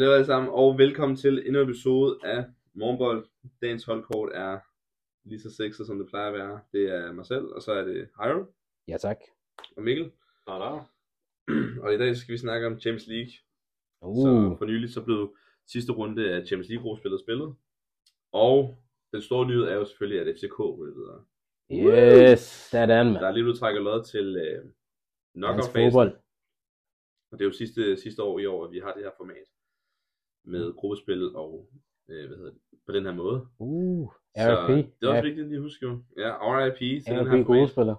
Var alle sammen, og velkommen til endnu en episode af Morgenbold. Dagens holdkort er lige så sexet, som det plejer at være. Det er mig selv, og så er det Hyro Ja, tak. og Mikkel. Da, da. Og i dag skal vi snakke om Champions League. Uh, Så for nylig så blev sidste runde af Champions League-gruppespillet spillet. Og den store nyhed er jo selvfølgelig, at FCK ryger videre. yes, sådan, Der mand. er lige blevet trækket lod til øh, knockout-fasen. fodbold. Og det er jo sidste, sidste år i år, at vi har det her format med Mm. gruppespil og øh, hvad hedder det, på den her måde. Uh, Så RP. det er også vigtigt lige at huske jo. Ja, RIP til den her RP gode format. spiller.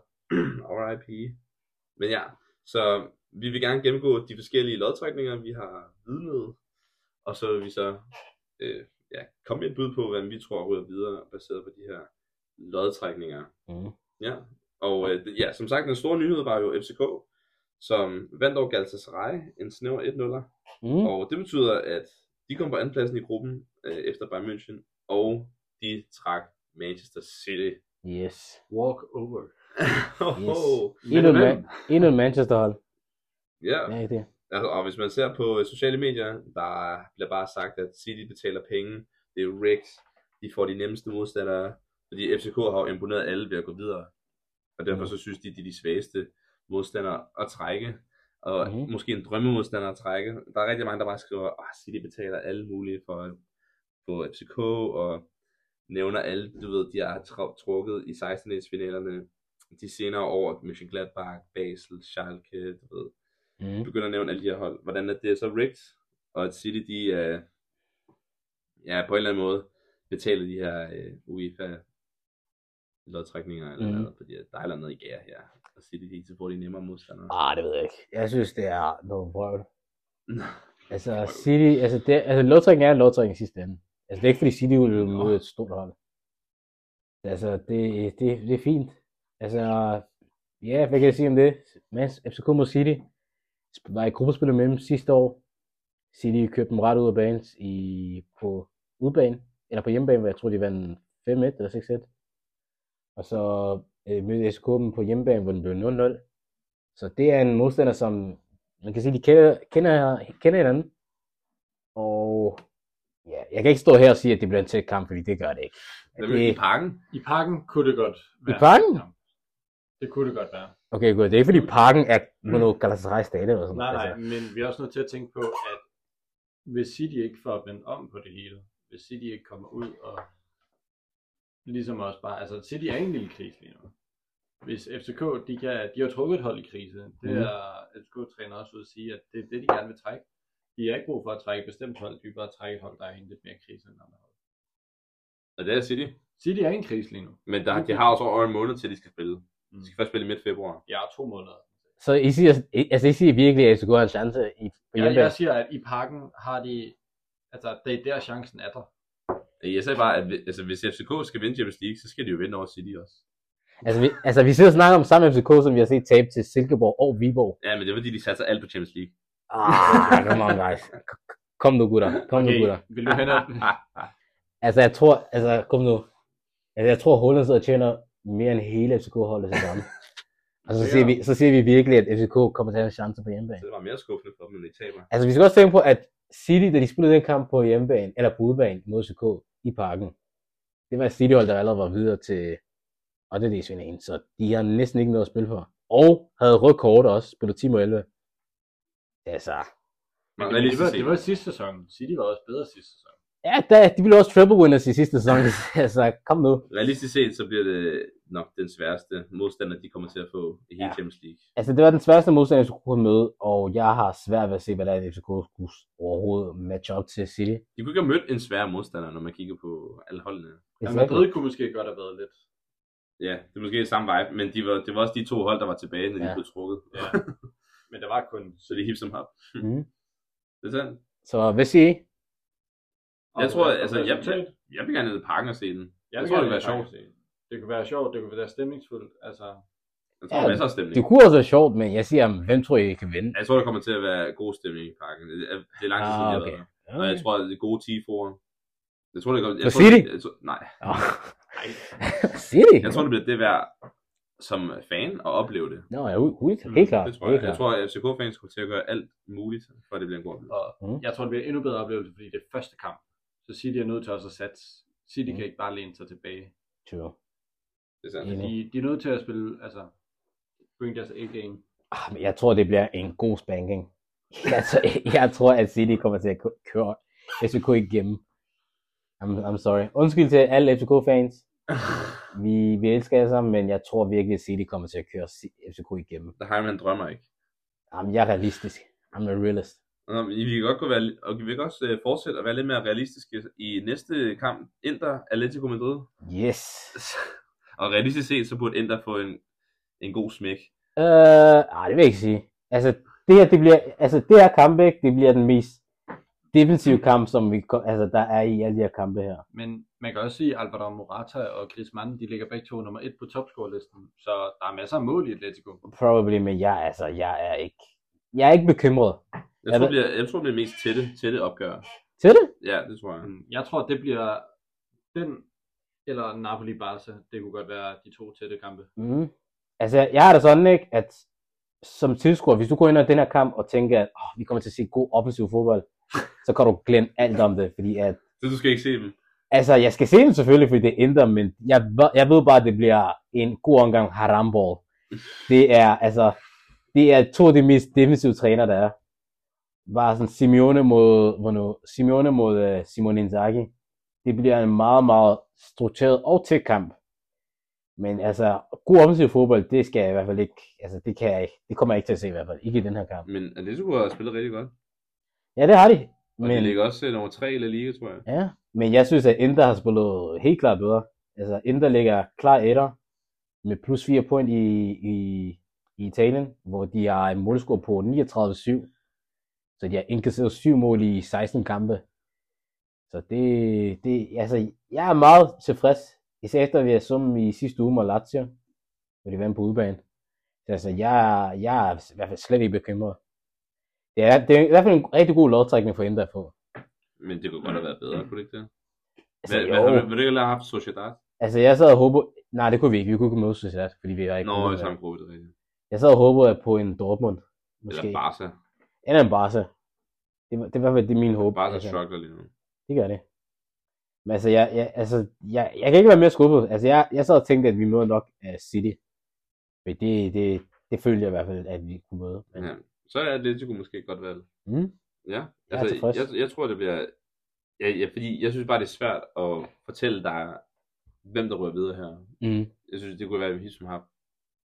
RIP. Men ja, så vi vil gerne gennemgå de forskellige lodtrækninger, vi har vidnet, og så vil vi så øh, ja, komme med et bud på, hvem vi tror ryger videre, baseret på de her lodtrækninger. Mm. Ja, og øh, ja, som sagt, den store nyhed var jo FCK, som vandt over Galatasaray, en snæver 1-0'er, Mm. og det betyder, at de kom på andenpladsen i gruppen øh, efter Bayern München, og de trak Manchester City. Yes. Walk over. oh, Endnu man, endnu en Manchester-hold. Ja, Ja, det. altså, og hvis man ser på sociale medier, der bliver bare sagt, at City betaler penge, det er rigged, de får de nemmeste modstandere, fordi FCK har jo imponeret alle ved at gå videre, og derfor Mm. så synes de, de er de svageste modstandere at trække, og Mhm. måske en drømmemodstander at trække. Der er rigtig mange, der bare skriver, at City betaler alle mulige for at få FCK, og nævner alle, du ved, de har trukket i 16 finalerne de senere år, Mönchengladbach, Basel, Schalke, du ved, Mm. begynder at nævne alle de her hold, hvordan er det så rigged, og at City, de er, ja, på en eller anden måde, betaler de her uh, UEFA lodtrækninger, eller Mhm. noget, fordi der er et eller andet i gær her, og City, så får de nemmere modstandere. Ah, det ved jeg ikke. Jeg synes, det er noget vrøvl. Altså. City, altså, det, altså lodtrækning er en lodtrækning i sidste ende. Altså, det er ikke fordi City vil møde et stort hold. Altså, det, det, det er fint. Altså, ja, hvad kan jeg sige om det? Men FCK mod City var i gruppespillet med dem sidste år. City købte dem ret ud af banen i, på udbane, eller på hjemmebane, hvor jeg tror, de vandt 5-1 eller 6-1. Og så øh, mødte dem på hjemmebane, hvor den blev 0-0. Så det er en modstander, som man kan sige, de kender, kender, kender hinanden. Og ja, jeg kan ikke stå her og sige, at det bliver en tæt kamp, fordi det gør det ikke. det i parken. I parken kunne det godt være. parken? Ja. Det kunne det godt være. Okay, godt. Det er ikke fordi parken er på noget Galatasaray stadion eller sådan Nej, nej, Altså, men vi er også nødt til at tænke på, at hvis City ikke får vendt om på det hele, hvis City ikke kommer ud og ligesom også bare, altså City er i en lille krise lige nu. Hvis FCK, de, kan, de har trukket et hold i krise, det Mhm. er FCK-træner også ud at sige, at det er det, de gerne vil trække. De har ikke brug for at trække et bestemt hold, de vil bare trække et hold, der er lidt mere krise end andre hold. Og det er City. City er i en krise lige nu. Men der, de har også over en måned til, de skal spille. Mm. De skal først spille i midt februar. Jeg har to måneder. så I siger, altså, I siger virkelig, at FCK har en chance i, på Jeg, hjemmebane? jeg siger, at i parken har de, altså det er der chancen er der. Jeg sagde bare, at altså, hvis FCK skal vinde Champions League, så skal de jo vinde over City også. Altså, vi, altså, vi sidder og snakker om samme FCK, som vi har set tabe til Silkeborg og Viborg. Ja, men det er fordi, de satser alt på Champions League. Ah, come on, guys. Kom nu, gutter. Kom nu, gutter. vil du hen og... Altså, jeg tror, altså, kom nu. Altså, jeg tror, Holland sidder og tjener mere end hele FCK-holdet sammen. Og så siger, er- vi, så siger vi virkelig, at FCK kommer til at have en chance på hjemmebane. Så det var mere skuffende for dem, når de taber. Altså, vi skal også tænke på, at City, da de spillede den kamp på hjemmebane, eller på udebane mod FCK i parken, det var et City-hold, der allerede var videre til 8. finalen, så de har næsten ikke noget at spille for. Og havde rødt kort også, spillet 10 mod 11. Altså, Men Men det, var, det var sidste sæson. City var også bedre sidste sæson. Ja, der, de blev også treble winners i sidste sæson, altså, kom nu. Realistisk set, så bliver det nok den sværeste modstander, de kommer til at få i hele Ja. Champions League. Altså, det var den sværeste modstander, jeg skulle møde, og jeg har svært ved at se, hvordan FCK skulle overhovedet matche op til City. De kunne ikke have mødt en svær modstander, når man kigger på alle holdene. Ja. Madrid kunne måske godt have været lidt. Ja, det er måske samme vibe, men de var, det var også de to hold, der var tilbage, når de Ja. blev trukket. Ja. Men der var kun... Så det er hip som hop. Mhm. Det er sandt. Så hvad siger I? Jeg tror, altså, jeg, jeg, jeg vil gerne ned i parken og se den. Jeg, Jeg tror, det kunne være sjovt. Det kunne være sjovt, det kunne være stemningsfuldt. Altså, Jeg tror, Ja, er masser af stemning. Det kunne også være sjovt, men jeg siger, hvem tror I kan vinde? Jeg tror, der kommer til at være god stemning i parken. Det er, det er lang tid siden, Ah, jeg har okay. været der. Og jeg tror, det er gode tifoer. Jeg tror, det kommer... Jeg tror, City? Jeg tror, nej, City? jeg tror, det bliver det værd som fan og opleve det. Nå, ja, helt, helt klart. Det tror helt jeg. Jeg tror, at FCK-fans kommer til at gøre alt muligt, for at det bliver en god oplevelse. Og Mm. jeg tror, det bliver en endnu bedre oplevelse, fordi det er første kamp. Så City er nødt til også at satse. City Mm. kan ikke bare læne sig tilbage. Sure. Det er sandt. Enig. De, de er nødt til at spille, altså, bring deres A-game. Ah, men jeg tror, det bliver en god spanking. Jeg, tror, jeg tror, at City kommer til at kø- køre FCK igennem. I'm, I'm sorry. Undskyld til alle FCK-fans. Vi, vi elsker jer sammen, men jeg tror virkelig, at City kommer til at køre FCK igennem. Der har man drømmer ikke. Jamen, jeg er realistisk. I'm a realist. Nå, men Vi kan godt gå være, og vi kan også øh, fortsætte at være lidt mere realistiske i næste kamp. Inter Atletico Madrid. Yes. Og realistisk set, så burde Inter få en, en god smæk. Øh, nej, det vil jeg ikke sige. Altså, det her, det bliver, altså, det her ikke, det bliver den mest defensive kamp, som vi, altså, der er i alle de her kampe her. Men man kan også sige, at Alvaro Morata og Griezmann, de ligger begge to nummer et på topscore-listen. Så der er masser af mål i Atletico. Probably, men jeg, altså, jeg er ikke, jeg er ikke bekymret. Jeg, Er tror, det- det bliver, jeg tror, det bliver mest tætte, tætte opgør. Til det? Ja, det tror jeg. Mm, Jeg tror, det bliver den eller Napoli-Barca. Det kunne godt være de to tætte kampe. Mm. Altså, jeg har det sådan, ikke, at som tilskuer, hvis du går ind i den her kamp og tænker, at oh, vi kommer til at se god offensiv fodbold, så kan du glemme alt om det, fordi at, Så du skal ikke se dem. altså, jeg skal se dem selvfølgelig, fordi det er Inter, men jeg, jeg ved bare, at det bliver en god omgang haramball. Det er, altså, det er to af de mest defensive træner, der er. Bare sådan Simeone mod, hvornår, Simeone mod uh, Simone Inzaghi. Det bliver en meget, meget struktureret og tæt kamp. Men altså, god offensiv fodbold, det skal jeg i hvert fald ikke, altså det kan jeg ikke, det kommer jeg ikke til at se i hvert fald, ikke i den her kamp. Men Atletico har spillet rigtig godt. Ja, det har de. Og men... De ligger også øh, nummer 3 i La Liga, tror jeg. ja, men jeg synes, at Inter har spillet helt klart bedre. Altså, Inter ligger klar etter med plus 4 point i, i, i Italien, hvor de har en målscore på 39-7. Så de har indkasseret 7 mål i 16 kampe. Så det, det, altså, jeg er meget tilfreds, især efter vi har summet i sidste uge mod Lazio, hvor de vandt på udebane. Så altså, jeg, jeg er i hvert fald slet ikke bekymret. Det er, det er i hvert fald en rigtig god lovtrækning for Inter få. Men det kunne godt have været bedre, kunne det ikke det? Altså, Hvad, hvad, har, vil du have haft Sociedad? Altså, jeg sad og håbede... Nej, det kunne vi ikke. Vi kunne ikke møde Sociedad, fordi vi var ikke... Nå, i samme gruppe, det er rigtigt. Jeg sad og håbede at på en Dortmund. Måske. Eller Barca. Eller en Barca. Det, det var i hvert fald det er min håb. Barca altså, struggler lige nu. det gør det. Men altså, jeg, jeg, altså jeg, jeg kan ikke være mere skuffet. Altså, jeg, jeg sad og tænkte, at vi møder nok uh, City. Men det, det, det følte jeg i hvert fald, at vi kunne møde. Men, Ja. Så er Atletico måske godt valg. mm, Ja, Jeg altså, tilfreds. jeg, jeg tror, det bliver... Ja, ja, fordi jeg synes bare, det er svært at fortælle dig, hvem der rører videre her. mm, Jeg synes, det kunne være hit som har.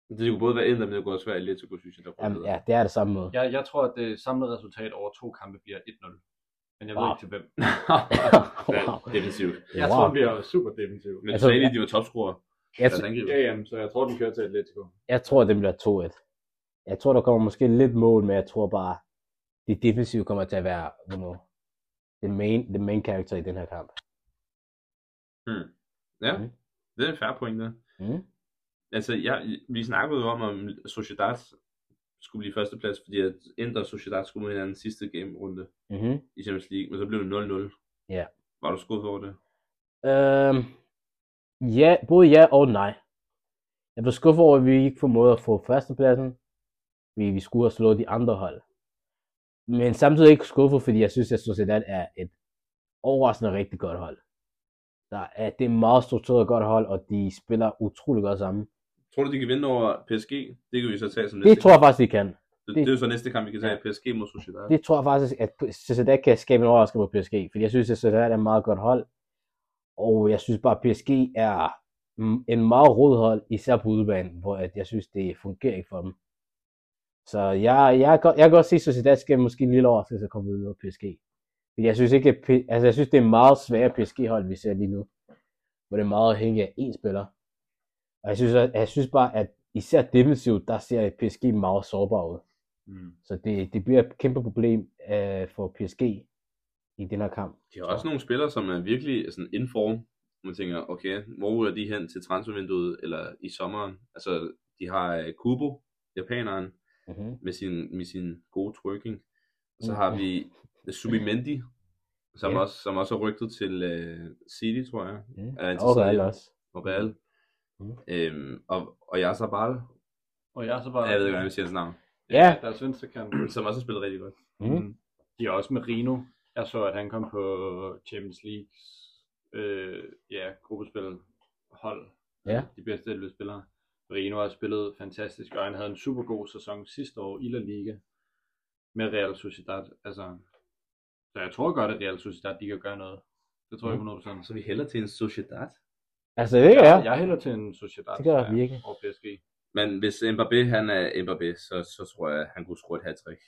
Det kunne både være Inter, men det kunne også være Atletico, synes jeg, der jamen, ja, det er det samme måde. Jeg, jeg tror, at det samlede resultat over to kampe bliver 1-0. Men jeg ved Wow. ikke til hvem. Wow. Defensivt. Jeg Wow. tror, den bliver super defensiv. Men Altså, så egentlig, de var topscorer. Jeg, tr- angriber. Ja, jamen, så jeg tror, den kører til Atletico. jeg tror, det bliver 2-1. Jeg tror, der kommer måske lidt mål, men jeg tror bare, det defensive kommer til at være you know, the, main, the main character i den her kamp. Hmm. Ja, Mm. det er en fair point, der. Mm. Altså, jeg, vi snakkede jo om, om Sociedad skulle blive førsteplads, fordi at Inter og Sociedad skulle mod hinanden sidste game-runde Mm-hmm. i Champions League, men så blev det 0-0. Ja. Var du skuffet over det? Øhm, ja, både ja og nej. Jeg blev skuffet over, at vi ikke formåede at få førstepladsen, fordi vi skulle have slået de andre hold. Men samtidig ikke skuffet, fordi jeg synes, at Sociedad er et overraskende rigtig godt hold. Der er, det er et meget struktureret godt hold, og de spiller utrolig godt sammen. Tror du, de kan vinde over PSG? Det kan vi så tage som næste Det tror jeg faktisk, de kan. kamp. Det, det, er jo så næste kamp, vi kan tage. PSG mod Sociedad. Det tror jeg faktisk, at Sociedad kan skabe en overraskelse på PSG, fordi jeg synes, at Sociedad er et meget godt hold, og jeg synes bare, at PSG er en meget rød hold, især på udebanen, hvor at jeg synes, det fungerer ikke for dem. Så jeg, jeg, jeg kan godt se, at Sociedad skal måske en lille overraskelse at komme ud af PSG. Fordi jeg synes ikke, at, altså jeg synes, det er meget svære PSG-hold, vi ser lige nu, hvor det er meget afhængigt af én spiller. Og jeg synes, at, jeg synes bare, at især defensivt, der ser PSG meget sårbar ud. Mm. Så det, det bliver et kæmpe problem øh, for PSG i den her kamp. De har også nogle spillere, som er virkelig sådan in form. Man tænker, okay, hvor ryger de hen til transfervinduet, eller i sommeren? Altså, de har øh, Kubo, japaneren, Mm-hmm. med sin, med sin gode twerking. Så Mhm. har vi Subimendi, som, Ja. også, som også er rygtet til uh, City, tror jeg. Mm. Er Og Real også. Og Real. Mm. Øhm, og, og jeg så bare, Og jeg er så bare... jeg ved ikke, hvordan jeg siger hans navn, Ja. Deres venstre kant. som også har spillet rigtig godt. Mm. De er også med Rino. Jeg så, at han kom på Champions Leagues øh, ja, gruppespil hold. Ja. De bedste 11 spillere. Rino har spillet fantastisk, og han havde en super god sæson sidste år i La Liga med Real Sociedad. Altså, så jeg tror godt, at Real Sociedad de kan gøre noget. Det tror jeg 100%. Så vi hælder til en Sociedad. Altså, det gør jeg, jeg. hælder til en Sociedad. Det gør jeg virkelig. Over PSG. Men hvis Mbappé, han er Mbappé, så, så tror jeg, at han kunne score et hat-trick.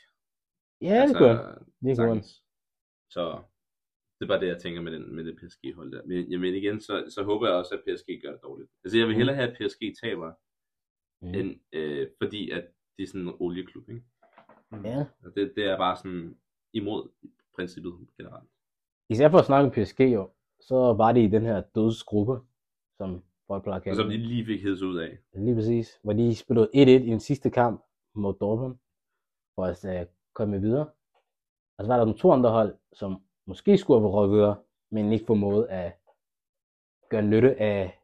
Ja, det kunne han. Det kunne han. sagtens. Så det er bare det, jeg tænker med, den, med det PSG-hold der. Men, jamen igen, så, så håber jeg også, at PSG gør det dårligt. Altså jeg vil hellere have, at PSG taber, Mm. mm. end, øh, fordi at det er sådan en olieklub, ikke? Ja. Og Det, det er bare sådan imod princippet generelt. Især for at snakke om PSG jo, så var det i den her dødsgruppe, som folk plejer at Og kalde som de lige fik hævet ud af. Lige præcis. Hvor de spillede 1-1 i den sidste kamp mod Dortmund, for at uh, komme videre. Og så var der nogle to andre hold, som måske skulle have røget videre, men ikke formåede at gøre nytte af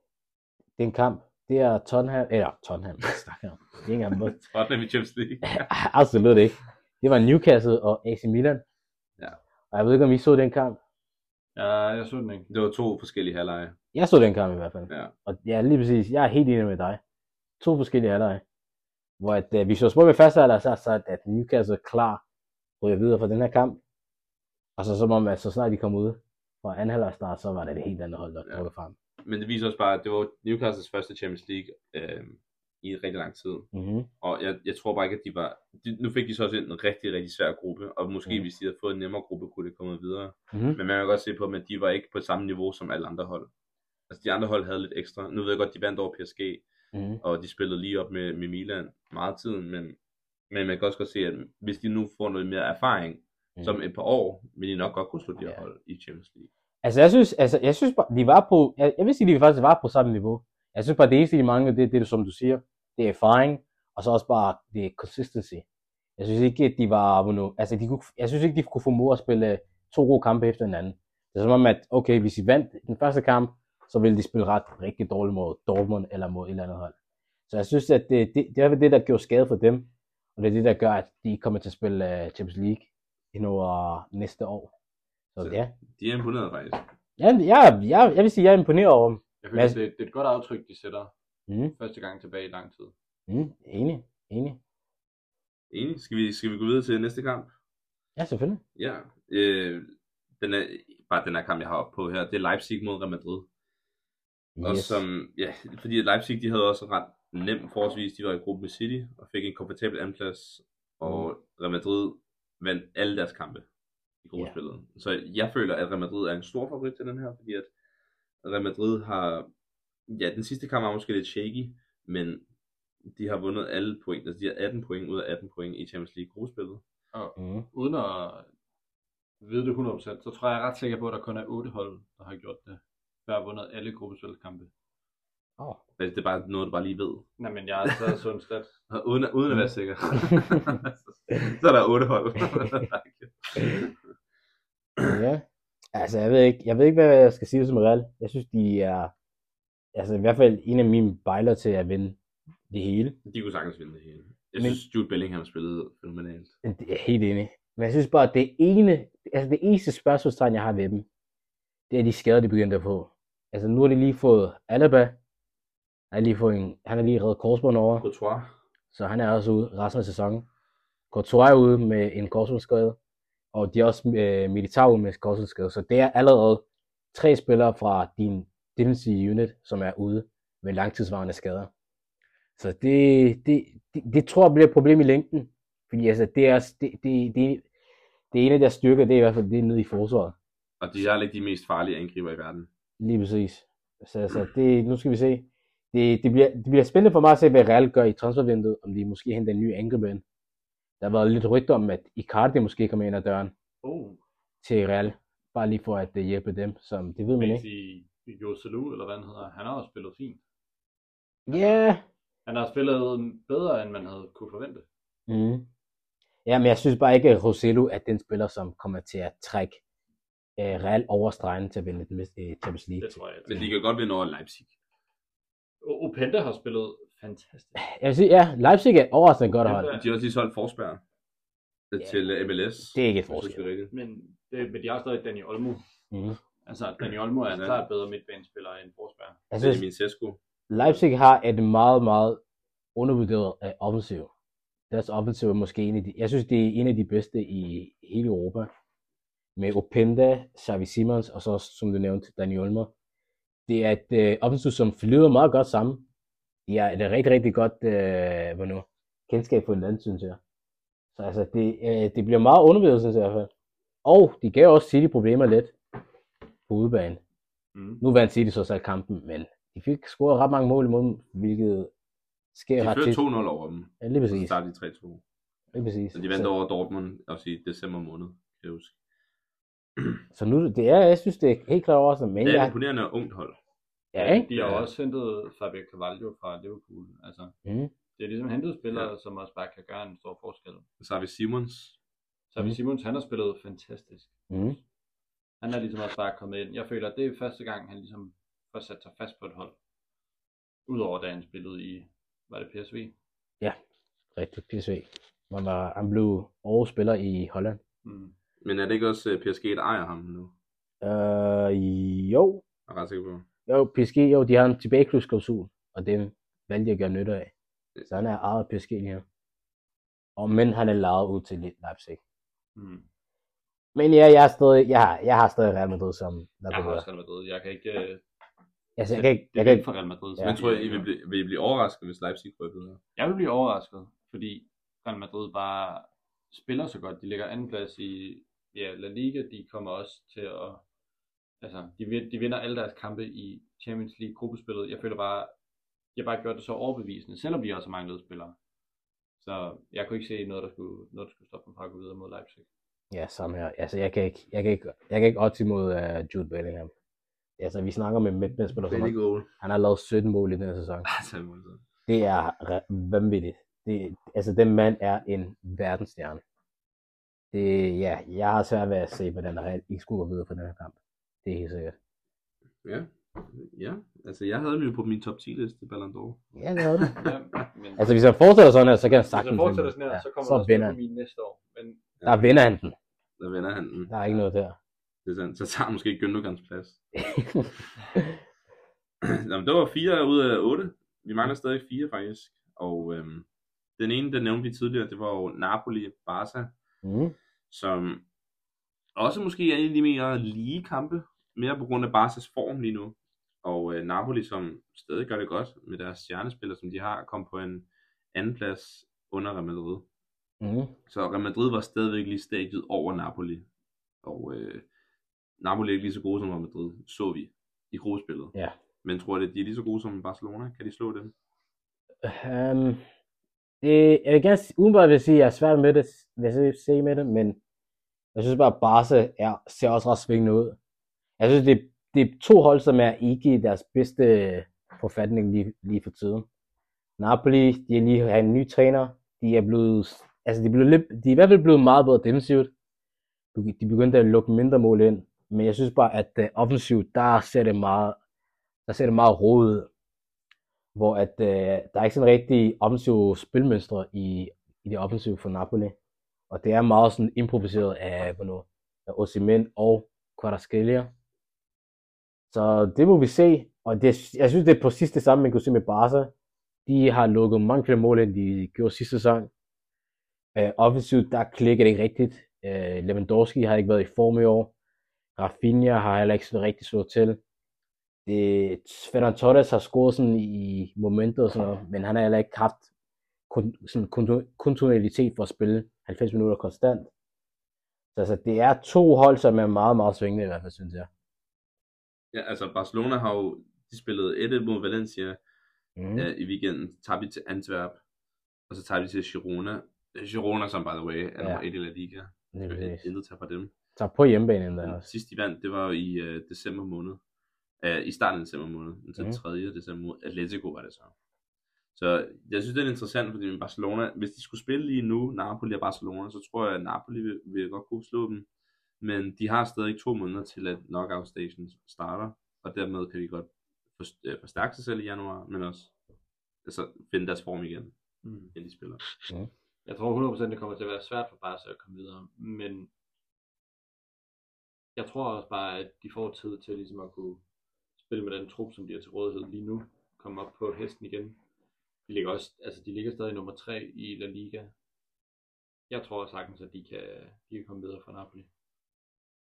den kamp. Det er Tottenham, eller Tottenham, snakker jeg om? Det er ikke engang. Tottenham i Champions League. Absolut ikke. Det var Newcastle og AC Milan. Ja. Og jeg ved ikke, om I så den kamp. Ja, jeg så den ikke. Det var to forskellige halvleje. Jeg så den kamp i hvert fald. Ja. Og ja, lige præcis. Jeg er helt enig med dig. To forskellige halvleje. Hvor at, uh, vi så spurgte med første halvleg, så at Newcastle er klar ryger videre fra den her kamp. Og så som om, at så snart de kom ud fra anden halvleg start, så var det det helt andet hold, der Ja. ja. frem. Men det viser også bare, at det var Newcastles første Champions League øh, i rigtig lang tid. Mm-hmm. Og jeg, jeg tror bare ikke, at de var... De, nu fik de så også en rigtig, rigtig svær gruppe, og måske Mm. mm. hvis de havde fået en nemmere gruppe, kunne det komme videre. Mm-hmm. Men man kan godt se på dem, at de var ikke på samme niveau som alle andre hold. Altså de andre hold havde lidt ekstra. Nu ved jeg godt, de vandt over PSG, Mm-hmm. og de spillede lige op med, med Milan meget tiden, men, men man kan også godt se, at hvis de nu får noget mere erfaring, Mm. mm. som et par år, vil de nok godt kunne slå de her Ja. hold i Champions League. Altså, jeg synes, altså, jeg synes bare, de var på, jeg, jeg vil sige, de faktisk var på samme niveau. Jeg synes bare, det eneste, de manglede, det, det er, som du siger, det er erfaring, og så også bare, det er consistency. Jeg synes ikke, at de var, altså, de kunne, jeg synes ikke, de kunne formå at spille to gode kampe efter hinanden. Det er som om, at, okay, hvis de vandt den første kamp, så ville de spille ret rigtig dårligt mod Dortmund eller mod et eller andet hold. Så jeg synes, at det, det, det er det, der gjorde skade for dem, og det er det, der gør, at de kommer til at spille uh, Champions League endnu uh, næste år. Så Så- ja, De er imponeret faktisk. jeg, jeg, jeg, jeg vil sige, jeg er imponeret over dem. Jeg Men føler, det, det er et godt aftryk, de sætter Mm, første gang tilbage i lang tid. mm, enig, enig. Enig. Skal vi, skal vi gå videre til næste kamp? Ja, selvfølgelig. Ja. Øh, den er, bare den her kamp, jeg har op på her, det er Leipzig mod Real Madrid. Yes. Og som, ja, fordi Leipzig, de havde også ret nemt forholdsvis, de var i gruppe med City, og fik en komfortabel andenplads, og Real Madrid vandt alle deres kampe i gruppespillet. Yeah. Så jeg føler, at Real Madrid er en stor favorit til den her, fordi at Real Madrid har, ja, den sidste kamp var måske lidt shaky, men de har vundet alle point, altså de har 18 point ud af 18 point i Champions League gruppespillet. Og Mm. uden at vide det 100%, så tror jeg, jeg er ret sikker på, at der kun er 8 hold, der har gjort det. Har vundet alle gruppespilskampe. Oh. Det er bare noget, du bare lige ved. Nej, men jeg sådan en stat. Og uden, at- uden at være sikker. så er der otte hold. ja. Altså, jeg ved ikke, jeg ved ikke, hvad jeg skal sige som Real. Jeg synes, de er, altså i hvert fald en af mine bejler til at vinde det hele. De kunne sagtens vinde det hele. Jeg Men- synes, Jude Bellingham spillede fænomenalt. Det er helt enig. Men jeg synes bare, at det ene, altså det eneste spørgsmålstegn, jeg har ved dem, det er de skader, de begyndte at få. Altså nu har de lige fået Alaba. Han har lige, fået en, han har lige reddet korsbånd over. Courtois. Så han er også ude resten af sæsonen. Courtois er ude med en korsbåndsskade, og de er også øh, Militao ude med korsbåndsskade. Så det er allerede tre spillere fra din defensive unit, som er ude med langtidsvarende skader. Så det, det, det, det tror jeg bliver et problem i længden. Fordi altså, det, er, det, det, det, det er en af deres styrker, det er i hvert fald det er nede i forsvaret. Og de er ikke de mest farlige angriber i verden. Lige præcis. Så altså, det, nu skal vi se. Det, det, bliver, det bliver spændende for mig at se, hvad Real gør i transfervinduet, om de måske henter en ny angriber ind. Der har været lidt rygter om, at Icardi måske kommer ind ad døren Oh, til Real, bare lige for at uh, hjælpe dem, som det ved man ikke. i Joselu, eller hvad han hedder, han har også spillet fint. Ja, yeah. Han har spillet bedre, end man havde kunne forvente. mm. ja, men jeg synes bare ikke, at Roselu er den spiller, som kommer til at trække uh, Real over stregen til at vinde uh, Champions League. Det tror jeg. Men de kan godt vinde over Leipzig. Openda har spillet fantastisk. Jeg vil sige, ja, Leipzig er overraskende godt hold. De har også lige solgt Forsberg Ja. til øh, MLS. Det er ikke et forskel. Men, det, men de har stadig Danny Olmo. Mhm. Altså, Danny Olmo er en Ja. klart bedre midtbanespiller end Forsberg. Jeg Det er min Sesko. Leipzig har et meget, meget undervurderet øh, offensiv. Deres offensiv er måske en af de, jeg synes, det er en af de bedste i hele Europa. Med Openda, Xavi Simons og så, som du nævnte, Dani Olmo. Det er et øh, offensiv, som flyder meget godt sammen. De er et rigtig, rigtig godt øh, hvad nu, kendskab på hinanden, synes jeg. Så altså, det, øh, det bliver meget undervurderet, synes jeg i hvert fald. Og de gav også City problemer lidt på udebane. Mm. Nu vandt City så så kampen, men de fik scoret ret mange mål imod dem, hvilket sker De ret tit. 2-0 over dem. Ja, lige Så præcis. startede de 3-2. Lige præcis. Så de vandt over Dortmund også i december måned, kan jeg huske. Så nu, det er, jeg synes, det er helt klart overraskende, men Det er et jeg, imponerende ungt hold. ja, ikke? De har Ja. også hentet Fabio Carvalho fra Liverpool. Altså, Mm. det er ligesom hentet spillere, Ja. ja. som også bare kan gøre en stor forskel. Så har vi Simons. Så mm. Mm. Simons, han har spillet fantastisk. Mm. Han er ligesom også bare kommet ind. Jeg føler, at det er første gang, han ligesom får sat sig fast på et hold. Udover da han spillede i, var det PSV? Rigtig PSV. Han, var, han blev årets spiller i Holland. Mm. Men er det ikke også øh, PSG, der ejer ham nu? Øh, jo, Jeg er ret sikker på. jo, PSG, jo, de har en tilbageklubsklausul, og det valgte jeg at gøre nytte af. Så han er ejet af PSG lige nu. Og men han er lavet ud til Leipzig. Mm. Men ja, jeg, er stadig, jeg, har, jeg har stadig Real Madrid som der Jeg har også Real Madrid. Jeg kan ikke... øh, Altså, jeg kan ikke, det jeg kan ikke for Real Madrid. Ja. Men tror jeg, I vil blive, vil I blive overrasket, hvis Leipzig rykker videre? Jeg vil blive overrasket, fordi Real Madrid bare spiller så godt. De ligger anden plads i ja, La Liga. De kommer også til at... Altså, de, de vinder alle deres kampe i Champions League gruppespillet. Jeg føler bare, har bare gjort det så overbevisende, selvom de også har manglet spillere. Så jeg kunne ikke se noget, der skulle, noget, der skulle stoppe dem fra at gå videre mod Leipzig. Ja, samme her. Altså, jeg kan ikke, jeg kan ikke, jeg kan ikke odds imod uh, Jude Bellingham. Altså, vi snakker med midtbanespiller, som goal. han har lavet 17 mål i den her sæson. Altså. Det er vanvittigt. Det, altså, den mand er en verdensstjerne. Det, ja, jeg har svært ved at se, hvordan Real ikke skulle gå videre for den her kamp. Det er helt sikkert. Ja. Ja, altså jeg havde dem jo på min top 10 liste, Ballon d'Or. Ja, det er det. Ja, men Altså, hvis han fortsætter sådan her, så kan hvis sagtens han fortsætter vinde. sådan her, ja, så kommer så han også min næste år. Men Der vinder han den. Der vinder han den. Der er ikke noget der. Det er sandt. Så tager måske Gündogans plads. Nå, men det var 4 ud af 8. Vi mangler stadig 4 faktisk. Og øhm, den ene, den nævnte vi tidligere, det var jo Napoli Barca, mm. som også måske er en af de mere lige kampe, mere på grund af Barca's form lige nu. Og øh, Napoli, som stadig gør det godt med deres stjernespillere, som de har, kom på en anden plads under Real Madrid. Mm. Så Real Madrid var stadigvæk lige stadiet over Napoli. Og øh, Napoli er ikke lige så gode som Real Madrid, så vi i gruppespillet. Ja. Men tror du, at de er lige så gode som Barcelona? Kan de slå dem? Um, det, jeg vil gerne umiddelbart vil sige, at jeg er svært med det, hvis jeg se med det, men jeg synes bare, at Barca er, ser også ret svingende ud. Jeg synes, det, det er to hold, som er ikke i deres bedste forfatning lige, lige for tiden. Napoli, de er lige har en ny træner. De er blevet, altså de er, blevet lidt, de er i hvert fald blevet meget bedre defensivt. De begyndte at lukke mindre mål ind. Men jeg synes bare, at uh, offensivt, der ser det meget, der ser det meget rodet hvor at, øh, der er ikke sådan rigtig offensive spilmønstre i, i det offensive for Napoli. Og det er meget sådan improviseret af, hvornår, af Osimhen og Kvaratskhelia. Så det må vi se. Og det, jeg synes, det er præcis det samme, man kunne se med Barca. De har lukket mange flere mål, end de gjorde sidste sæson. Øh, offensivt, der klikker det ikke rigtigt. Øh, Lewandowski har ikke været i form i år. Rafinha har heller ikke sådan rigtig slået til det, Ferran Torres har scoret sådan i momentet og sådan noget, men han har heller ikke haft kon, sådan kontinuitet for at spille 90 minutter konstant. Så altså, det er to hold, som er meget, meget svingende i hvert fald, synes jeg. Ja, altså Barcelona har jo de spillede 1-1 mod Valencia Mm. ja, i weekenden. Tabte til Antwerp, og så tabte de til Girona. Øh, Girona, som by the way, er Ja. nummer 1 i La Liga. Det er. Intet tager fra dem. Så på hjemmebane endda også. sidst de vandt, det var jo i uh, december måned. Uh, I starten af december måned. Den Mhm. 3. december måned. Atletico var det så. Så jeg synes, det er interessant, fordi Barcelona, hvis de skulle spille lige nu, Napoli og Barcelona, så tror jeg, at Napoli vil, vil godt kunne slå dem. Men de har stadig to måneder til, at knockout station starter, og dermed kan de godt øh, forstærke sig selv i januar, men også altså, finde deres form igen, Mm. inden de spiller. Jeg tror 100% det kommer til at være svært for Barca at komme videre, men jeg tror også bare, at de får tid til ligesom at kunne spille med den trup, som de har til rådighed lige nu, komme op på hesten igen. De ligger også, altså de ligger stadig nummer 3 i La Liga. Jeg tror sagtens, at de kan, de kan komme videre fra Napoli.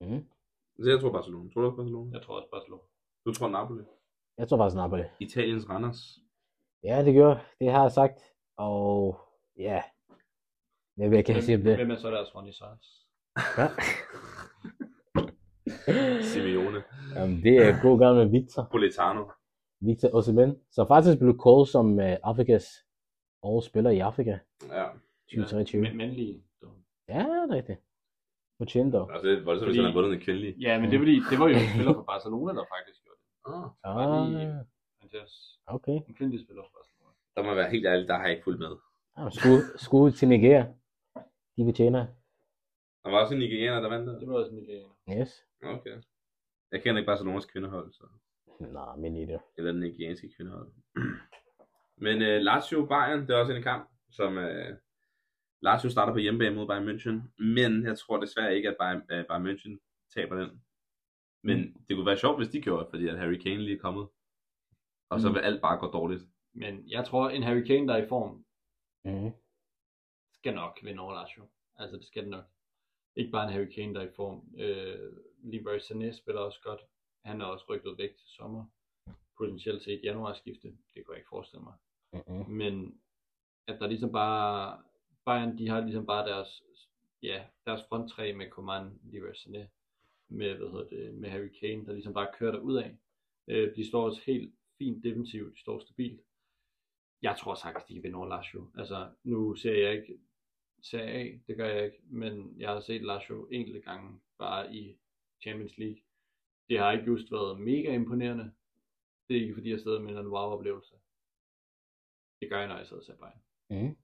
Mm. Så jeg tror Barcelona. Tror du også Barcelona? Jeg tror også Barcelona. Du tror Napoli? Jeg tror faktisk Napoli. Italiens Randers. Ja, det gjorde. Det har jeg sagt. Og ja, hvad vil jeg kan sige om det? Hvem er så deres Ronny Sars? Ja. Simeone. Jamen, det er god gang med Victor. Politano. Victor Osimhen, som faktisk blev kåret som uh, Afrikas årets spiller i Afrika Ja. 2023. Men, mandlige. Ja, det er rigtigt. Fortjent dog. Altså, det er voldsomt, hvis Fordi- han har vundet en kvindelig. Ja, men det er fordi, det var jo en spiller fra Barcelona, der faktisk gjorde det. Ah. Ah, Mathias, okay. en kvindelig spiller fra Barcelona. Der må være helt ærlig, der har jeg ikke fulgt med. Ah, skud, skud til Nigeria. De fortjener. Der var også en nigerianer, der vandt der. Det var også en nigerianer. Yes. Okay. Jeg kender ikke Barcelonas kvindehold, så. Nej, men i det. eller den nigerianske kvindehold. Men uh, Lazio Bayern, det er også en kamp, som uh, Lazio starter på hjemmebane mod Bayern München, men jeg tror desværre ikke, at Bayern, uh, Bayern München taber den. Men mm. det kunne være sjovt, hvis de gjorde, fordi at Harry Kane lige er kommet. Og så Mm. vil alt bare gå dårligt. Men jeg tror, en Harry Kane, der er i form, Mm. skal nok vinde over Lazio. Altså, det skal det nok. Ikke bare en Harry Kane, der er i form. Øh, Leroy Sané spiller også godt. Han er også rykket væk til sommer. Potentielt set januarskifte. Det kunne jeg ikke forestille mig. Mm-hmm. Men at der ligesom bare... Bayern, de har ligesom bare deres, ja, deres fronttræ med Coman, Leroy Sané, med, hvad hedder det, med Harry Kane, der ligesom bare kører der ud af. Øh, de står også helt fint defensivt, de står stabilt. Jeg tror sagtens, de kan vinde over Lazio. Altså, nu ser jeg ikke Serie A, det gør jeg ikke, men jeg har set Lazio enkelte gange bare i Champions League. Det har ikke just været mega imponerende. Det er ikke fordi, jeg stadig med en wow-oplevelse. Det gør jeg, når jeg sidder og ser Bayern. Mm.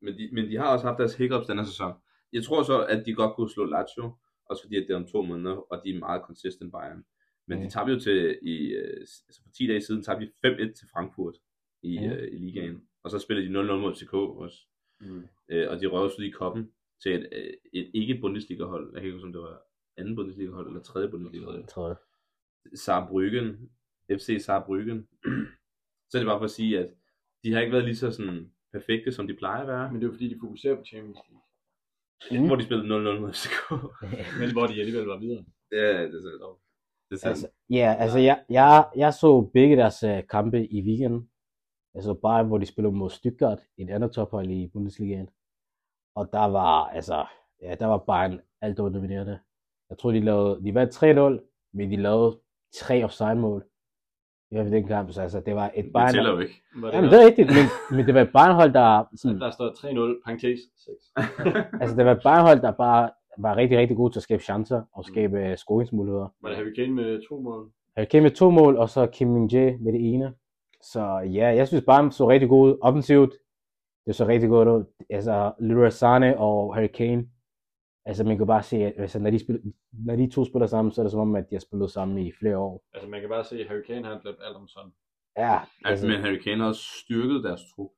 Men de, men de har også haft deres hiccups denne sæson. Jeg tror så, at de godt kunne slå Lazio, også fordi at det er om to måneder, og de er meget consistent Bayern. Men Mm. de tabte jo til, i, øh, altså for 10 dage siden, tabte de 5-1 til Frankfurt i, Mm. øh, i ligaen. Og så spillede de 0-0 mod FCK også. Mm. Øh, og de røvede så lige koppen til et, øh, et ikke-Bundesliga-hold. Jeg kan ikke huske, om det var anden Bundesliga-hold eller tredje Bundesliga-hold. Jeg tror det. Saarbrücken, FC Saarbrücken. så er det bare for at sige, at de har ikke været lige så sådan perfekte, som de plejer at være. Men det er jo fordi, de fokuserer på Champions League. Mm. Hvor de spillede 0-0 mod FCK. Men hvor de alligevel var videre. ja, det er sandt. Det er sandt. Altså, ja, altså jeg, jeg, jeg så begge deres uh, kampe i weekenden. Altså bare hvor de spillede mod Stuttgart, et andet tophold i Bundesligaen. Og der var, altså, ja, der var Bayern alt dominerende. Jeg tror, de lavede, de vandt 3-0, men de lavede tre offside-mål. I hvert fald den kamp, så altså, det var et det Bayern... tæller jo ikke. Var Jamen, det er rigtigt, men, men det var et Bayern-hold, der, sådan, Der står 3-0, parentes 6. altså, det var et Bayern-hold, der bare var rigtig, rigtig god til at skabe chancer og skabe mm. scoringsmuligheder. Var det Harry Kane med to mål? Han came med to mål, og så Kim Min Jae med det ene. Så ja, jeg synes bare, så rigtig god ud. Offensivt, det så rigtig godt ud. Altså, Leroy Sané og Harry Kane. Altså, man kan bare se, at altså, når, de spiller, når de to spiller sammen, så er det som om, at de har spillet sammen i flere år. Altså man kan bare se, at Harry Kane har glemt alt om sådan. Ja, Altså, altså, men Harry Kane har også styrket deres trup.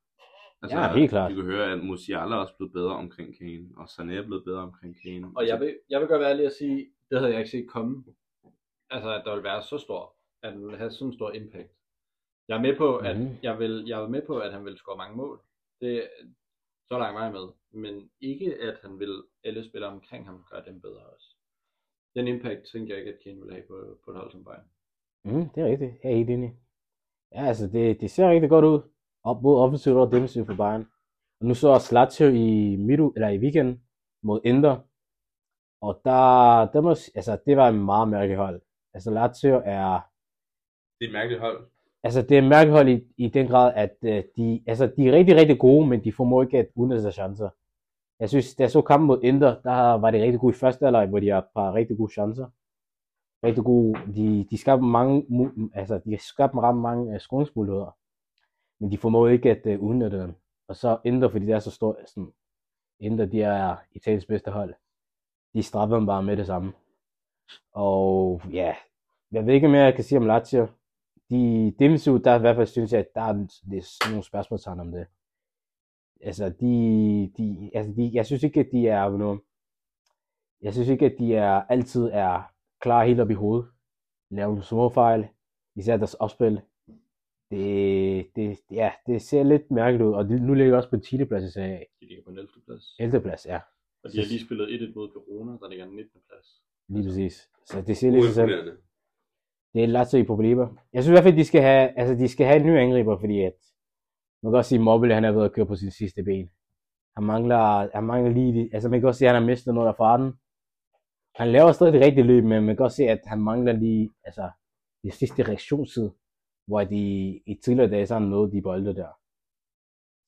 Altså, Ja, helt klart. Vi kan høre, at Musiala er også blevet bedre omkring Kane, og Sané er blevet bedre omkring Kane. Og jeg vil, jeg vil godt være ærlig at sige, det havde jeg ikke set komme. Altså, at der vil være så stor, at den vil have sådan en stor impact. Jeg er med på, at Mhm. jeg vil, jeg er med på, at han vil score mange mål. Det så langt mig med. Men ikke, at han vil alle spillere omkring ham gøre dem bedre også. Den impact tænker jeg ikke, at Kane vil have på, på et hold som Bayern. mm, det er rigtigt. Jeg er helt enig. Ja, altså, det, det ser rigtig godt ud. Op både offensivt og defensivt for Bayern. Og nu så også Lazio i, middel, eller i weekenden mod Inter. Og der, der må, altså, det var en meget mærkelig hold. Altså, Lazio er, Det er et mærkeligt hold altså, det er mærkehold i, i den grad, at øh, de, altså, de er rigtig, rigtig gode, men de formår ikke at udnytte deres chancer. Jeg synes, da jeg så kampen mod Inter, der var det rigtig gode i første halvleg, hvor de har et par rigtig gode chancer. Rigtig gode, de, de skabte mange, altså, de skabte ret mange øh, uh, scoringsmuligheder. Men de formår ikke at uh, udnytte dem. Og så Inter, fordi det er så stort, sådan, Inter, de er Italiens bedste hold. De straffer dem bare med det samme. Og ja, jeg ved ikke mere, jeg kan sige om Lazio de defensivt, der i hvert fald synes jeg, at der er, det nogle spørgsmålstegn om det. Altså, de, de, altså de, jeg synes ikke, at de er nu, jeg synes ikke, at de er, altid er klar helt op i hovedet. Laver nogle små fejl, især deres opspil. Det, det, ja, det ser lidt mærkeligt ud, og de, nu ligger de også på en 10. plads i Serie A. De ligger på en 11. plads. 11. plads, ja. Og de har lige spillet 1-1 mod Verona, der ligger en 19. plads. Lige præcis. Så det ser lidt. Uimponerende. Det er Lazio i problemer. Jeg synes i hvert fald, de skal have, altså, de skal have en ny angriber, fordi at, man kan også sige, at Mobile, han er ved at køre på sin sidste ben. Han mangler, han mangler lige, altså man kan også se, at han har mistet noget af farten. Han laver stadig det rigtige løb, men man kan også se, at han mangler lige, altså, det sidste reaktionstid, hvor de i tidligere dage, så har nåede de bolde der.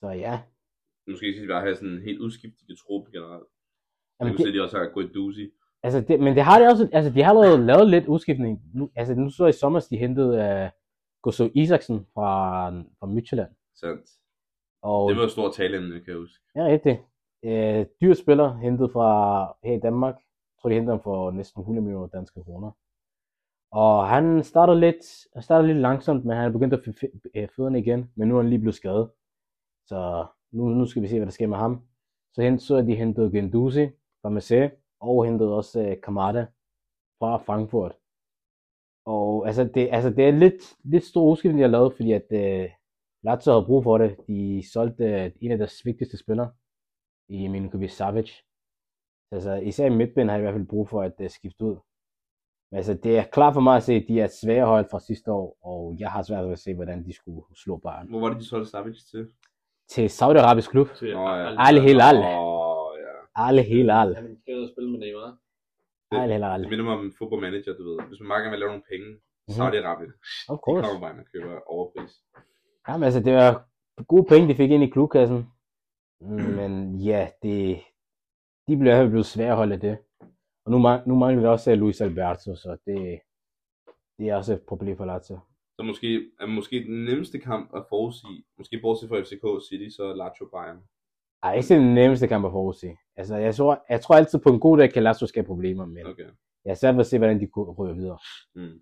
Så ja, Måske skal de bare have sådan en helt udskiftet truppe generelt. Jeg Jamen, kunne det, se, at de også har Guendouzi. Altså det, men det har de også, altså de har allerede lavet lidt udskiftning. Nu, altså nu så i sommer, de hentede uh, Gosso Isaksen fra, fra Midtjylland. Sandt. Og Det var et stort taleemne, kan jeg huske. Ja, rigtigt. Øh, dyr spiller hentet fra her i Danmark. Jeg tror, de hentede ham for næsten 100 millioner danske kroner. Og han startede lidt, han startede lidt langsomt, men han er begyndt at få f- øh, fødderne igen. Men nu er han lige blevet skadet. Så nu, nu skal vi se, hvad der sker med ham. Så, hent, så er de hentet Genduzi fra Marseille, og hentet også øh, Kamada fra Frankfurt. Og altså, det, altså, det er lidt, lidt stor udskiftning, de har lavet, fordi at øh, Lazio havde brug for det. De solgte øh, en af deres vigtigste spillere i Milinkovic Savic. Altså, især i midtbanen har jeg i hvert fald brug for at uh, skifte ud. Men altså, det er klart for mig at se, at de er et svære hold fra sidste år, og jeg har svært ved at se, hvordan de skulle slå Bayern. Hvor var det, de solgte Savic til? Til Saudi-Arabisk klub. Til. Al Hilal. Al Hilal. Han skal spille med Neymar. Al Det Hilal. minder mig om en fodboldmanager, du ved. Hvis man meget gerne vil lave nogle penge, Mhm. så er det Arabien. Of De course. kommer bare og køber overpris. Jamen altså, det var gode penge, de fik ind i klubkassen. Men ja, det, de fald blevet svære at holde det. Og nu, nu mangler vi også øh, Luis Alberto, så det, det er også et problem for Lazio. Så måske, er måske den nemmeste kamp at forudsige, måske bortset fra FCK City, så er Lazio Bayern. Ej, ikke den nemmeste kamp at forudse. Altså, jeg tror, jeg tror altid på en god dag kan Lazio skabe problemer, men Okay. jeg er svært ved at se, hvordan de kunne ryge videre. Mm.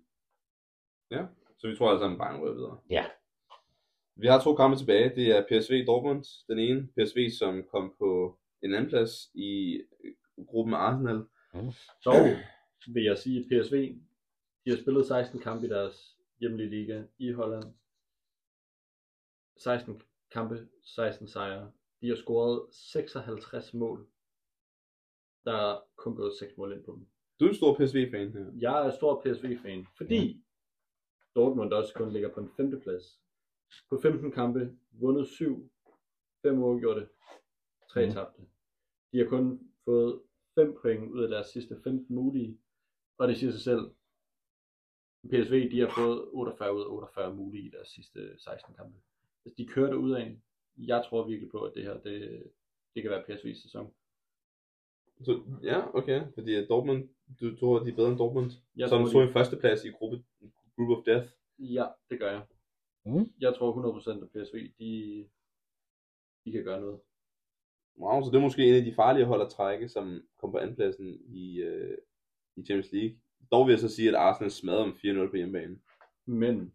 Ja, så vi tror alle sammen, Bayern ryger videre. Ja. Vi har to kampe tilbage. Det er PSV Dortmund. Den ene, PSV, som kom på en anden plads i øh, gruppen Arsenal. Så vil jeg sige, at PSV de har spillet 16 kampe i deres hjemlige liga i Holland. 16 kampe, 16 sejre. De har scoret 56 mål. Der er kun gået 6 mål ind på dem. Du er en stor PSV-fan her. Jeg er stor PSV-fan, fordi Dortmund også kun ligger på en femte plads. På 15 kampe, vundet 7, 5 uafgjorte, 3 Mhm. tabte. De har kun fået 5 point ud af deres sidste 15 mulige, og det siger sig selv. PSV de har fået 48 ud af 48 mulige i deres sidste 16 kampe. Hvis de kører det ud af, jeg tror virkelig på, at det her det, det kan være PSV's sæson. Så, ja, okay. Fordi Dortmund, du tror, de er bedre end Dortmund? Jeg som tror, tog de- en førsteplads i gruppe, Group of Death. Ja, det gør jeg. Mm. Jeg tror 100% at PSV, de, de kan gøre noget. Wow, så det er måske en af de farlige hold at trække, som kom på andenpladsen i, øh, i Champions League. Dog vil jeg så sige, at Arsenal smadrer om 4-0 på hjemmebane. Men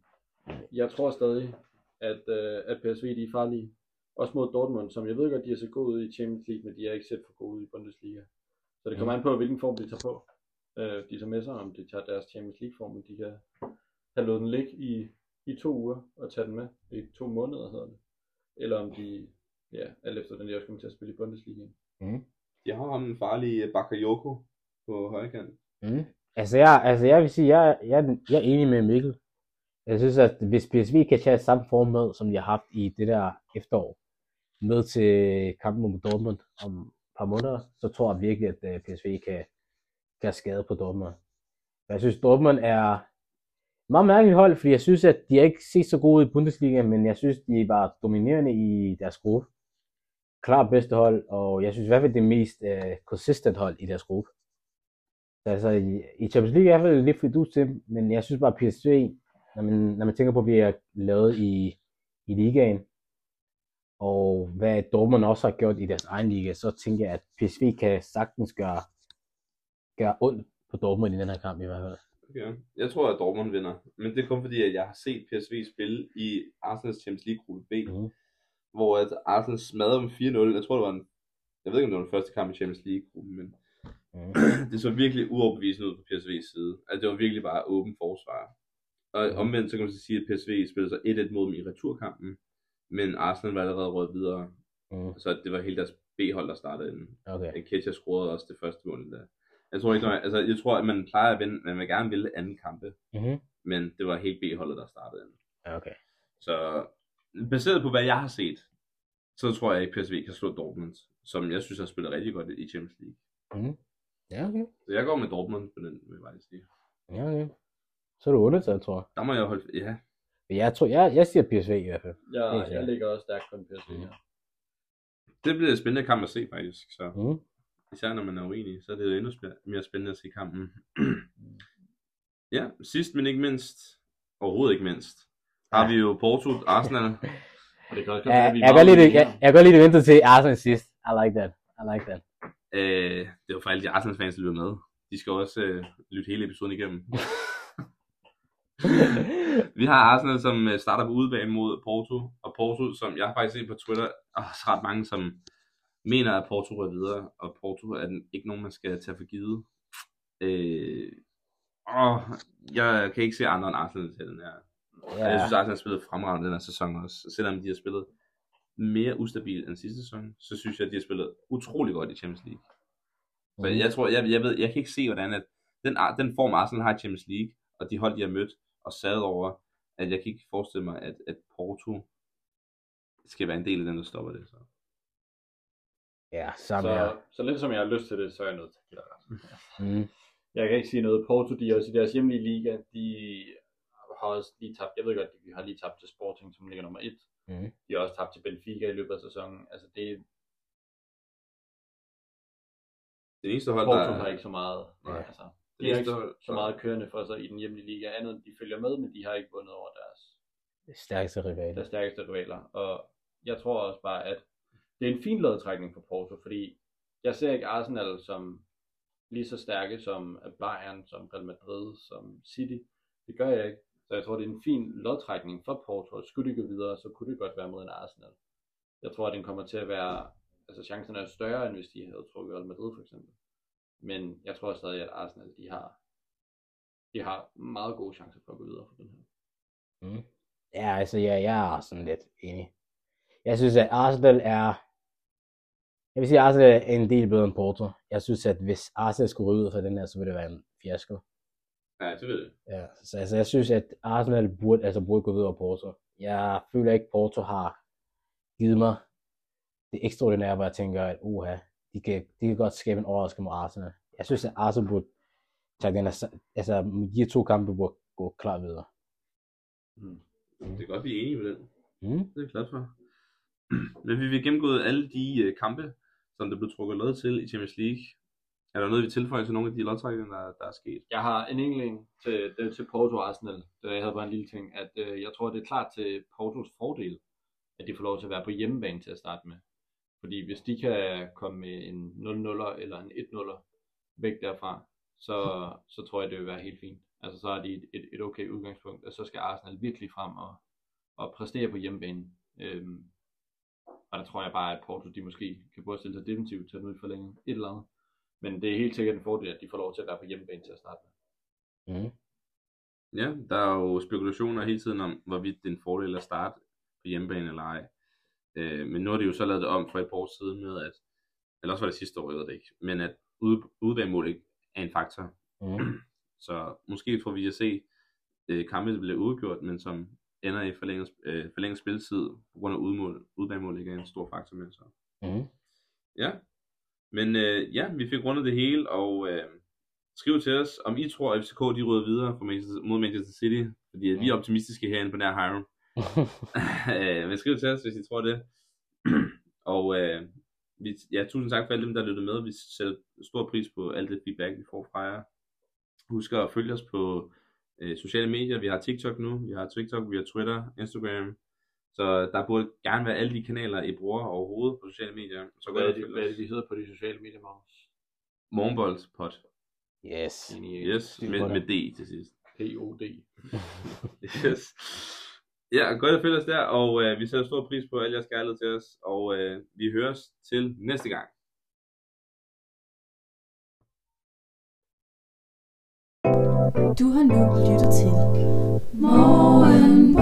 jeg tror stadig, at, øh, at PSV de er farlige. Også mod Dortmund, som jeg ved godt, de er så gode ud i Champions League, men de er ikke set for gode ud i Bundesliga. Så det kommer an på, hvilken form de tager på. Øh, de tager med sig, om de tager deres Champions League form, de kan have lået den ligge i, i to uger og tage den med. I to måneder hedder det. Eller om de, ja, alt efter den de også kommer til at spille i Bundesliga. De har ham en farlig Bakayoko på højre kant. Mm. Altså, jeg, altså, jeg vil sige, jeg, jeg, jeg er enig med Mikkel. Jeg synes, at hvis PSV kan tage samme form med, som de har haft i det der efterår, med til kampen mod Dortmund om et par måneder, så tror jeg virkelig, at øh, PSV kan, kan skade på Dortmund. Men jeg synes, Dortmund er et meget mærkeligt hold, fordi jeg synes, at de er ikke set så gode i Bundesliga, men jeg synes, de var dominerende i deres gruppe. Klart bedste hold, og jeg synes i hvert fald det mest øh, consistent hold i deres gruppe. Så altså, i, i Champions League er i hvert fald lidt fidus til, men jeg synes bare, at PSV, når man, når man tænker på, at vi er lavet i, i ligaen, og hvad Dortmund også har gjort i deres egen liga, så tænker jeg, at PSV kan sagtens gøre, gøre ondt på Dortmund i den her kamp i hvert fald. Okay. Jeg tror, at Dortmund vinder. Men det er kun fordi, at jeg har set PSV spille i Arsenals Champions League gruppe B. Mhm. Hvor at Arsenal smadrede dem 4-0. Jeg tror, det var en... Jeg ved ikke, om det var den første kamp i Champions League-gruppen, men Mhm. det så virkelig uoverbevisende ud på PSV's side. Altså, det var virkelig bare åben forsvar. Og Mhm. omvendt, så kan man så sige, at PSV spillede sig 1-1 mod dem i returkampen. Men Arsenal var allerede røget videre. Mhm. Så det var hele deres B-hold, der startede inden. Okay. Ketia scorede også det første mål der. Jeg tror ikke, altså, jeg tror, at man plejer at vinde, man vil gerne vinde anden kampe, Mhm. men det var helt B-holdet, der startede inden. Okay. Så baseret på, hvad jeg har set, så tror jeg ikke, PSV kan slå Dortmund, som jeg synes har spillet rigtig godt i Champions League. Mhm. Ja, okay. Så jeg går med Dortmund på den, vil jeg bare sige. Ja, okay. Så er du undertaget, tror jeg. Der må jeg holde, ja, Jeg, tror, jeg, jeg siger PSV i hvert fald. Jeg, Helt jeg sikkert. ligger også stærkt på en PSV Mhm. her. det bliver et spændende kamp at se faktisk, så Mhm. især når man er uenig, så er det endnu mere spændende at se kampen. ja, sidst men ikke mindst, overhovedet ikke mindst, har Ja. vi jo Porto, Arsenal, Og det kan også Ja, godt være, at vi jeg, godt lide det, jeg, jeg kan godt lide det vente til Arsenal sidst. I like that. I like that. Øh, det var for alle de Arsenal fans, der lytter med. De skal også øh, lytte hele episoden igennem. Vi har Arsenal, som øh, starter på udebane mod Porto, og Porto, som jeg har faktisk set på Twitter, og så ret mange, som mener, at Porto går videre, og Porto er den, ikke nogen, man skal tage for givet. Øh, åh, jeg kan ikke se andre end Arsenal til den her. Ja. Jeg synes, Arsenal har spillet fremragende den her sæson også. Selvom de har spillet mere ustabilt end sidste sæson, så synes jeg, at de har spillet utrolig godt i Champions League. Så Mhm. jeg tror, jeg, jeg, ved, jeg kan ikke se, hvordan at den, den form Arsenal har i Champions League, og de hold, de har mødt og sad over, at jeg kan ikke forestille mig, at, at Porto skal være en del af den, der stopper det. Så. ja sammen her. Så, så lidt som jeg har lyst til det, så er jeg nødt til at ret. Mm. Jeg kan ikke sige noget. Porto, de er også i deres hjemlige liga. De har også lige tabt, jeg ved godt, de har lige tabt til Sporting, som ligger nummer 1. Mm. De har også tabt til Benfica i løbet af sæsonen. Altså det, Det eneste hold, Porto der har ikke så meget, Nej. altså, det de har eneste ikke hold, så meget kørende for sig i den hjemlige liga. Andet end de følger med, men de har ikke vundet over deres Stærkeste rival. deres stærkeste rivaler. Og jeg tror også bare, at det er en fin lodtrækning for Porto, fordi jeg ser ikke Arsenal som lige så stærke som Bayern, som Real Madrid, som City. Det gør jeg ikke. Så jeg tror, det er en fin lodtrækning for Porto. Skulle de gå videre, så kunne det godt være mod en Arsenal. Jeg tror, at den kommer til at være, altså chancerne er større, end hvis de havde trukket Real Madrid for eksempel. Men jeg tror stadig, at Arsenal, de har, de har meget gode chancer for at gå videre for den her. Mm. Ja, altså ja, jeg er sådan lidt enig. Jeg synes, at Arsenal er... Jeg vil sige, at Arsenal er en del bedre end Porto. Jeg synes, at hvis Arsenal skulle ryge ud fra den her, så ville det være en fiasko. Ja, det ved jeg. Ja, så altså, jeg synes, at Arsenal burde, altså, burde gå videre over Porto. Jeg føler ikke, at Porto har givet mig det ekstraordinære, hvor jeg tænker, at uha, de kan, de kan godt skabe en overraskelse mod Arsenal. Jeg synes, at Arsenal burde tage den her, altså de her to kampe burde gå klar videre. Mm. Det er godt, vi er enige med den. Mm. Det er glad for. Men vi vil gennemgået alle de øh, kampe, som der blev trukket lod til i Champions League. Er der noget, vi tilføjer til nogle af de lodtrækninger, der, der er sket? Jeg har en enkling til, det er til Porto Arsenal. Det jeg havde bare en lille ting, at øh, jeg tror, det er klart til Portos fordel, at de får lov til at være på hjemmebane til at starte med. Fordi hvis de kan komme med en 0-0'er eller en 1-0'er væk derfra, så, så tror jeg, det vil være helt fint. Altså så er de et, et, et okay udgangspunkt, og så skal Arsenal virkelig frem og, og præstere på hjemmebane. Øhm, og der tror jeg bare, at Porto de måske kan både stille sig defensivt til at ud i forlænge et eller andet. Men det er helt sikkert en fordel, at de får lov til at være på hjemmebane til at starte med. Mm. Ja, der er jo spekulationer hele tiden om, hvorvidt det er en fordel at starte på hjemmebane eller ej. Øh, men nu har de jo så lavet det om for et par år siden med, at, eller også var det sidste år, jeg ved det ikke, men at ude, udebanemål ikke er en faktor. Mm. Så måske får vi at se øh, kampe, der bliver udgjort, men som ender i forlænget, øh, forlænget spilletid, på grund af udmål, udebanemål ikke er en stor faktor med. Så. Mm. Ja, men øh, ja, vi fik rundet det hele, og øh, skriv til os, om I tror, at FCK de rydder videre mod Manchester City, fordi at vi er optimistiske herinde på nær Hiram. Øh, men skriv til os, hvis I tror det. og øh, vi, ja, tusind tak for alle dem, der lyttede med. Vi sætter stor pris på alt det feedback, vi får fra jer. Husk at følge os på øh, sociale medier. Vi har TikTok nu, vi har TikTok, vi har Twitter, Instagram. Så der burde gerne være alle de kanaler, I bruger overhovedet på sociale medier. Så Hvad er, det, hvad er det, de hedder på de sociale medier, Magnus? Morgenboldspot. Yes. Yes, med, med D til sidst. POD. Yes. Ja, godt at følge os der, og øh, vi sætter stor pris på al jeres kærlighed til os, og øh, vi høres til næste gang. Du har nu lyttet til Morgen